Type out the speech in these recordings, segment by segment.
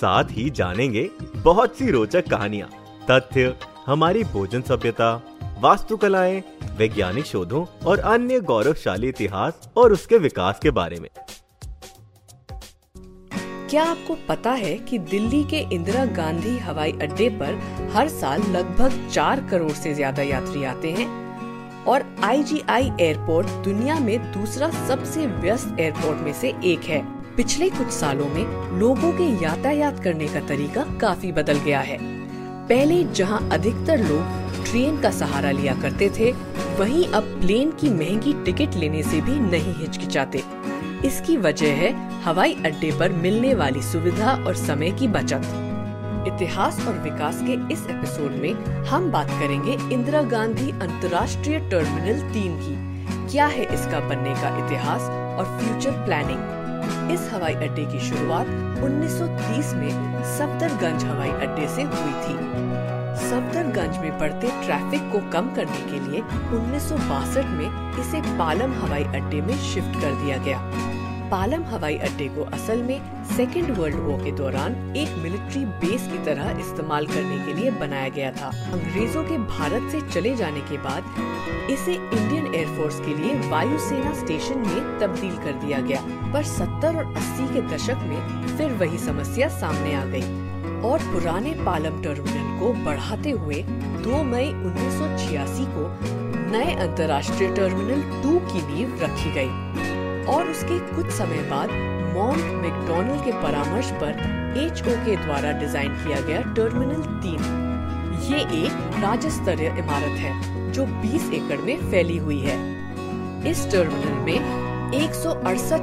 साथ ही जानेंगे बहुत सी रोचक कहानियाँ, तथ्य, हमारी भोजन सभ्यता, वास्तुकलाएँ, वैज्ञानिक शोधों और अन्य गौरवशाली इतिहास और उसके विकास के बारे में। क्या आपको पता है कि दिल्ली के इंदिरा गांधी हवाई अड्डे पर हर साल लगभग चार करोड़ से ज़्यादा यात्री आते हैं? और आईजीआई एयरपोर्ट दुनिया में दूसरा सबसे व्यस्त एयरपोर्ट में से एक है। पिछले कुछ सालों में लोगों के यातायात करने का तरीका काफ़ी बदल गया है। पहले जहाँ अधिकतर लोग ट्रेन का सहारा लिया करते थे, वहीं अब प्लेन की महँगी टिकट लेने से भी नहीं हिचकिचाते। इसकी वजह है हवाई अड्डे पर मिलने वाली सुविधा और समय की बचत। इतिहास और विकास के इस एपिसोड में हम बात करेंगे इंदिरा गांधी अंतर्राष्ट्रीय टर्मिनल तीन की। क्या है इसका बनने का इतिहास और फ्यूचर प्लानिंग? इस हवाई अड्डे की शुरुआत 1930 में सफदरगंज हवाई अड्डे से हुई थी। सफदरगंज में बढ़ते ट्रैफ़िक को कम करने के लिए उन्नीस सौ बासठ में इसे पालम हवाई अड्डे में शिफ्ट कर दिया गया। पालम हवाई अड्डे को असल में सेकेंड वर्ल्ड वॉर के दौरान एक मिलिट्री बेस की तरह इस्तेमाल करने के लिए बनाया गया था अंग्रेज़ों के भारत से चले जाने के बाद इसे इंडियन एयरफोर्स के लिए वायुसेना स्टेशन में तब्दील कर दिया गया, पर 70 और 80 के दशक में फिर वही समस्या सामने आ गई और पुराने पालम टर्मिनल को बढ़ाते हुए 2 मई 1986 को नए अंतर्राष्ट्रीय टर्मिनल 2 की नींव रखी गई। और उसके कुछ समय बाद मॉन्ट मैकडोनल्ड के परामर्श पर एच के द्वारा डिज़ाइन किया गया टर्मिनल तीन। ये एक राज्य स्तरीय इमारत है, जो 20 एकड़ में फैली हुई है। इस टर्मिनल में एक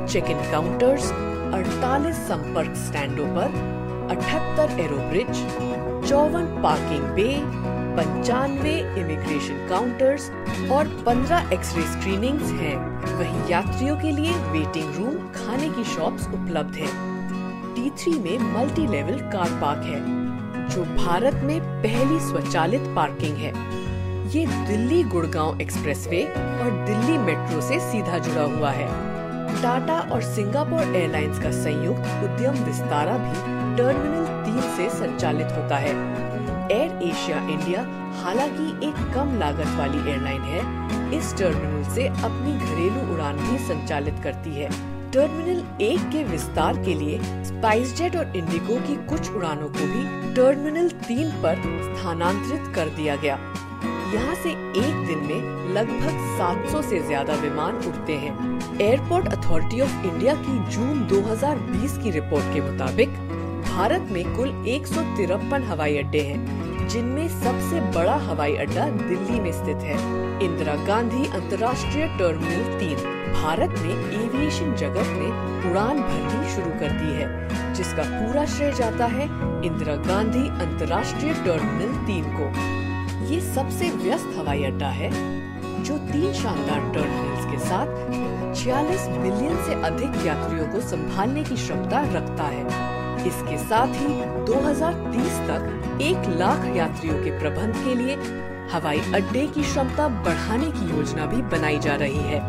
चेक इन काउंटर्स 48 संपर्क स्टैंडों पर 78 एरोब्रिज चौवन पार्किंग बे पंचानवे इमिग्रेशन काउंटर्स और 15 एक्सरे स्क्रीनिंग्स हैं। वहीं यात्रियों के लिए वेटिंग रूम खाने की शॉप्स उपलब्ध हैं। T3 में मल्टी लेवल कार पार्क है, जो भारत में पहली स्वचालित पार्किंग है ये दिल्ली गुड़गांव एक्सप्रेसवे और दिल्ली मेट्रो से सीधा जुड़ा हुआ है टाटा और सिंगापुर एयरलाइंस का संयुक्त उद्यम विस्तारा भी टर्मिनल तीन से संचालित होता है एयर एशिया इंडिया हालाँकि एक कम लागत वाली एयरलाइन है। इस टर्मिनल से अपनी घरेलू उड़ान भी संचालित करती है। टर्मिनल एक के विस्तार के लिए स्पाइस जेट और इंडिगो की कुछ उड़ानों को भी टर्मिनल तीन पर स्थानांतरित कर दिया गया। यहाँ से एक दिन में लगभग 700 से ज़्यादा विमान उड़ते हैं। एयरपोर्ट अथॉरिटी ऑफ़ इंडिया की जून 2020 की रिपोर्ट के मुताबिक भारत में कुल एक सौ तिरपन हवाई अड्डे हैं, जिनमें सबसे बड़ा हवाई अड्डा दिल्ली में स्थित है। इंदिरा गांधी अंतर्राष्ट्रीय टर्मिनल तीन, भारत ने एविएशन जगत में उड़ान भरनी शुरू कर दी है, जिसका पूरा श्रेय जाता है इंदिरा गांधी अंतर्राष्ट्रीय टर्मिनल तीन को। ये सबसे व्यस्त हवाई अड्डा है, जो तीन शानदार टर्मिनल्स के साथ 46 मिलियन से अधिक यात्रियों को संभालने की क्षमता रखता है। इसके साथ ही 2030 तक एक लाख यात्रियों के प्रबंध के लिए हवाई अड्डे की क्षमता बढ़ाने की योजना भी बनाई जा रही है।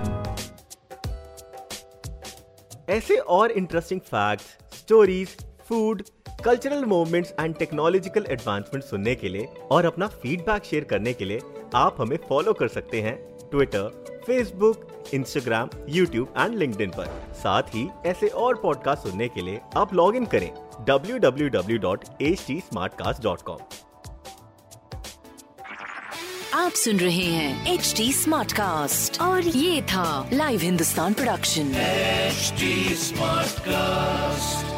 ऐसे और interesting facts, stories food cultural movements and technological advancement सुनने के लिए और अपना फीडबैक शेयर करने के लिए आप हमें फॉलो कर सकते हैं Twitter Facebook Instagram YouTube and LinkedIn पर। साथ ही ऐसे और पॉडकास्ट सुनने के लिए आप लॉग इन करें www.htsmartcast.com आप सुन रहे हैं एच डी स्मार्ट कास्ट और ये था live Hindustan production HD Smartcast.